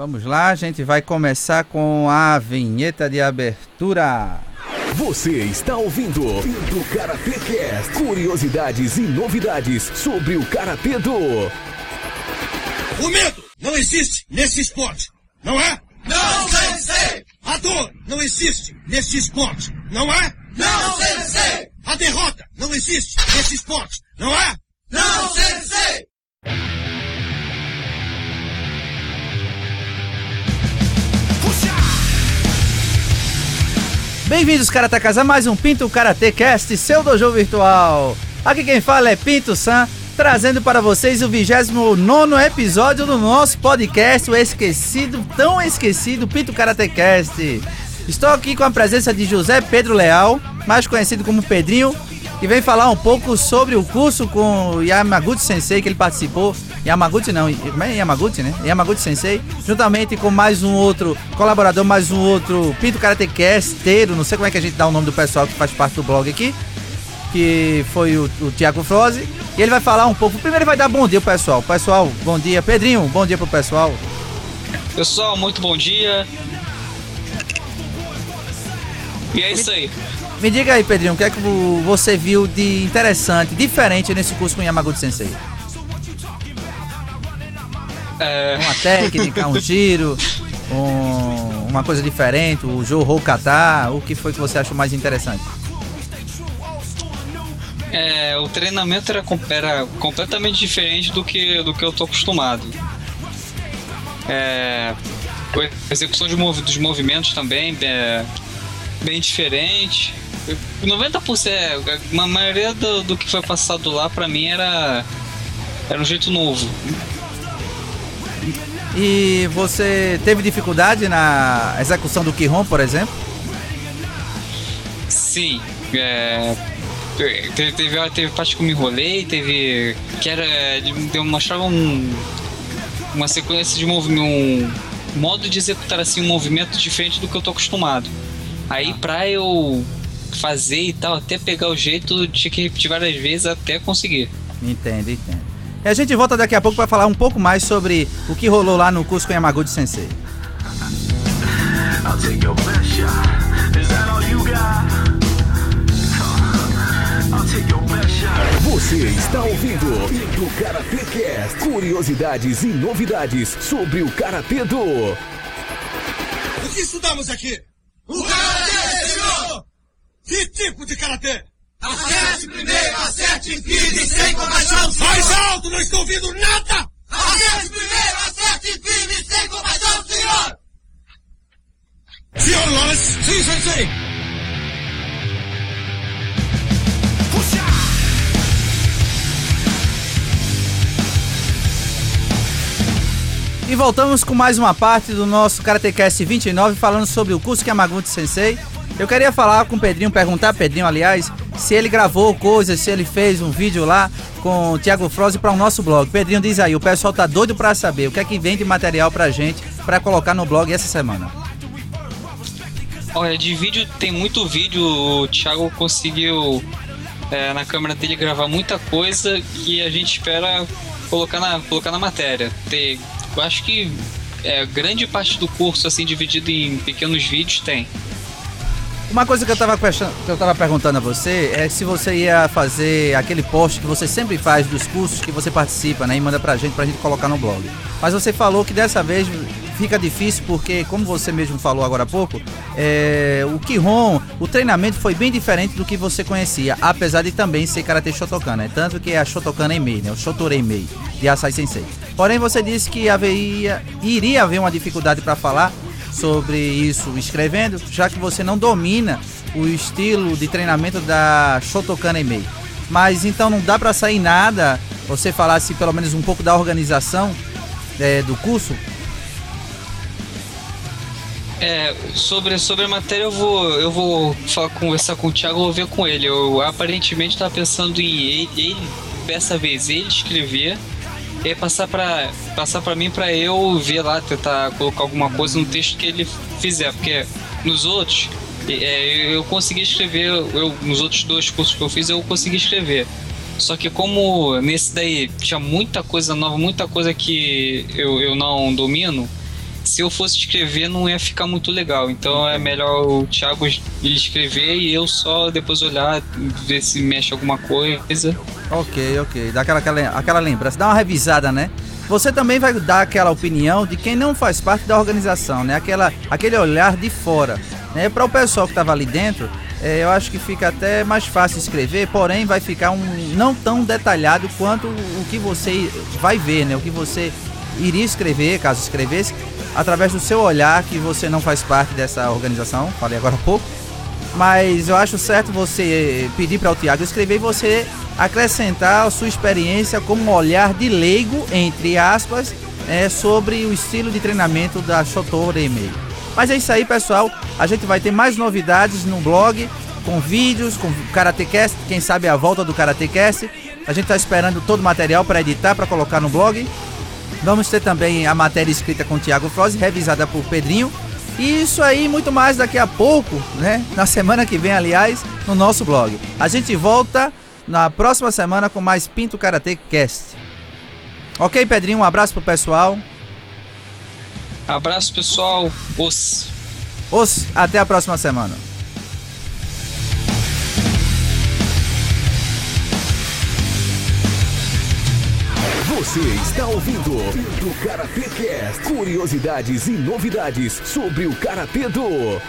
Vamos lá, a gente vai começar com a vinheta de abertura. Você está ouvindo do Karatê Cast. Curiosidades e novidades sobre o Karatê do... O medo não existe nesse esporte, não é? Não, sensei! A dor não existe nesse esporte, não é? Não, sensei! A derrota não existe nesse esporte, Bem-vindos, karatecas, a mais um Pinto Karate Cast, seu dojo virtual. Aqui quem fala é Pinto San, trazendo para vocês o 29 episódio do nosso podcast, o esquecido, tão esquecido Pinto Karate Cast. Estou aqui com a presença de José Pedro Leal, mais conhecido como Pedrinho, que vem falar um pouco sobre o curso com Yamaguchi Sensei que ele participou. Yamaguchi não, como é Yamaguchi, né? Yamaguchi Sensei, juntamente com mais um outro colaborador, mais um outro Pinto Karatecasteiro, não sei como é que a gente dá o nome do pessoal que faz parte do blog aqui, que foi o, o Tiago Froze, e ele vai falar um pouco. Primeiro ele vai dar bom dia pro pessoal. Pessoal, bom dia. Pedrinho, bom dia pro pessoal. Pessoal, muito bom dia. E é isso aí. Me diga aí, Pedrinho, o que é que você viu de interessante, diferente nesse curso com Yamaguchi Sensei? É... Uma técnica, um giro, um, uma coisa diferente, o Johou Kata, o que foi que você achou mais interessante? É, o treinamento era, era completamente diferente do que, do que eu tô acostumado. É, a execução de mov, dos movimentos também é bem diferente. 90%, a maioria do, do que foi passado lá pra mim era, era um jeito novo. E você teve dificuldade na execução do Kihon, por exemplo? Sim. É, teve, teve, teve parte que eu me enrolei, teve. que era. de mostrar um, uma sequência de movimento. Um modo de executar assim um movimento diferente do que eu tô acostumado. Aí pra eu fazer e tal, até pegar o jeito, tinha que repetir várias vezes até conseguir. Entendo, entendo. E a gente volta daqui a pouco para falar um pouco mais sobre o que rolou lá no curso com Yamaguchi Sensei. Você está ouvindo do Karatê Cast. Curiosidades e novidades sobre o Karatê do... O que estudamos aqui? O Karatê, senhor! Que tipo de karatê? Acerte primeiro, acerte firme, sem compaixão, senhor! Mais alto, não estou ouvindo nada! Acerte primeiro, acerte firme, sem compaixão, senhor! Senhor Lawrence! Sim, sensei! E voltamos com mais uma parte do nosso Karatecast 29 falando sobre o curso que é Yamaguchi Sensei. Eu queria falar com o Pedrinho, perguntar Pedrinho, aliás, se ele gravou coisas, se ele fez um vídeo lá com o Thiago Froze para o nosso blog. Pedrinho, diz aí, o pessoal tá doido para saber o que é que vem de material pra gente para colocar no blog essa semana. Olha, de vídeo tem muito vídeo, o Thiago conseguiu é, na câmera dele gravar muita coisa que a gente espera colocar na, colocar na matéria. Tem, eu acho que é, grande parte do curso, assim, dividido em pequenos vídeos, tem. Uma coisa que eu tava, que eu tava perguntando a você é se você ia fazer aquele post que você sempre faz dos cursos que você participa, né? E manda pra gente, pra gente colocar no blog. Mas você falou que dessa vez fica difícil porque, como você mesmo falou agora há pouco, é, o Kihon, o treinamento foi bem diferente do que você conhecia, apesar de também ser Karate Shotokan, né? Tanto que é a Shotokan Emei, né? O Shotorei Mei, de Asai Sensei. Porém, você disse que haveria, iria haver uma dificuldade para falar sobre isso escrevendo, já que você não domina o estilo de treinamento da Shotokan Emei. Mas então não dá para sair nada, você falasse pelo menos um pouco da organização é, do curso? É, sobre, sobre a matéria eu vou, eu vou falar, conversar com o Thiago, vou ver com ele. Eu aparentemente estava pensando em ele, ele, dessa vez, ele escrever e passar para passar para mim para eu ver lá, tentar colocar alguma coisa no texto que ele fizer, porque nos outros é, eu consegui escrever, eu, nos outros dois cursos que eu fiz eu consegui escrever. Só que como nesse daí tinha muita coisa nova, muita coisa que eu, eu não domino, se eu fosse escrever não ia ficar muito legal. Então é melhor o Thiago escrever e eu só depois olhar, ver se mexe alguma coisa. Ok, ok. Dá aquela, aquela, lembrança, dá uma revisada, né? Você também vai dar aquela opinião de quem não faz parte da organização, né? Aquela, aquele olhar de fora. Né? Para o pessoal que estava ali dentro, é, eu acho que fica até mais fácil escrever, porém vai ficar um não tão detalhado quanto o que você vai ver, né? O que você iria escrever, caso escrevesse, através do seu olhar, que você não faz parte dessa organização, falei agora há pouco. Mas eu acho certo você pedir para o Tiago escrever e você acrescentar sua experiência como olhar de leigo, entre aspas, é, sobre o estilo de treinamento da Shotoure Email. Mas é isso aí, pessoal. A gente vai ter mais novidades no blog, com vídeos, com Karatecast, quem sabe a volta do Karatecast. A gente está esperando todo o material para editar, para colocar no blog. Vamos ter também a matéria escrita com o Thiago Froze, revisada por Pedrinho. E isso aí, muito mais daqui a pouco, né? Na semana que vem, aliás, no nosso blog. A gente volta na próxima semana com mais Pinto Karate Cast. Ok, Pedrinho? Um abraço pro pessoal. Abraço, pessoal. Os. Os. Até a próxima semana. Você está ouvindo o Karatê Cast. Curiosidades e novidades sobre o Karatê do